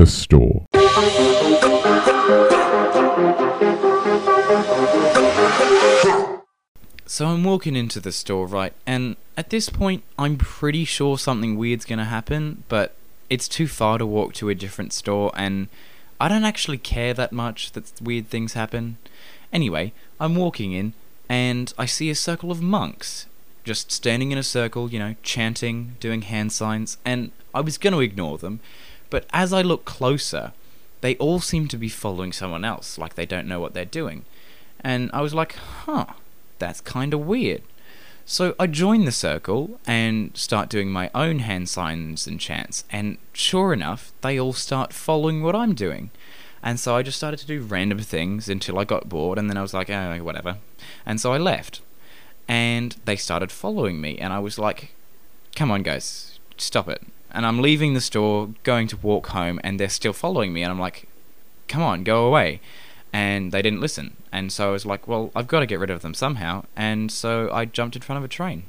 the store. So I'm walking into the store, right? And at this point, I'm pretty sure something weird's gonna happen, but it's too far to walk to a different store, and I don't actually care that much that weird things happen. Anyway, I'm walking in, and I see a circle of monks just standing in a circle, you know, chanting, doing hand signs, and I was gonna ignore them, but as I look closer, they all seem to be following someone else, like they don't know what they're doing. And I was like, huh, that's kind of weird. So I join the circle and start doing my own hand signs and chants, and sure enough, they all start following what I'm doing. And so I just started to do random things until I got bored, and then I was like, oh, whatever. And so I left. And they started following me, and I was like, come on, guys, stop it. And I'm leaving the store, going to walk home, and they're still following me, and I'm like, come on, go away and they didn't listen. And so I was like, well, I've got to get rid of them somehow. And so I jumped in front of a train.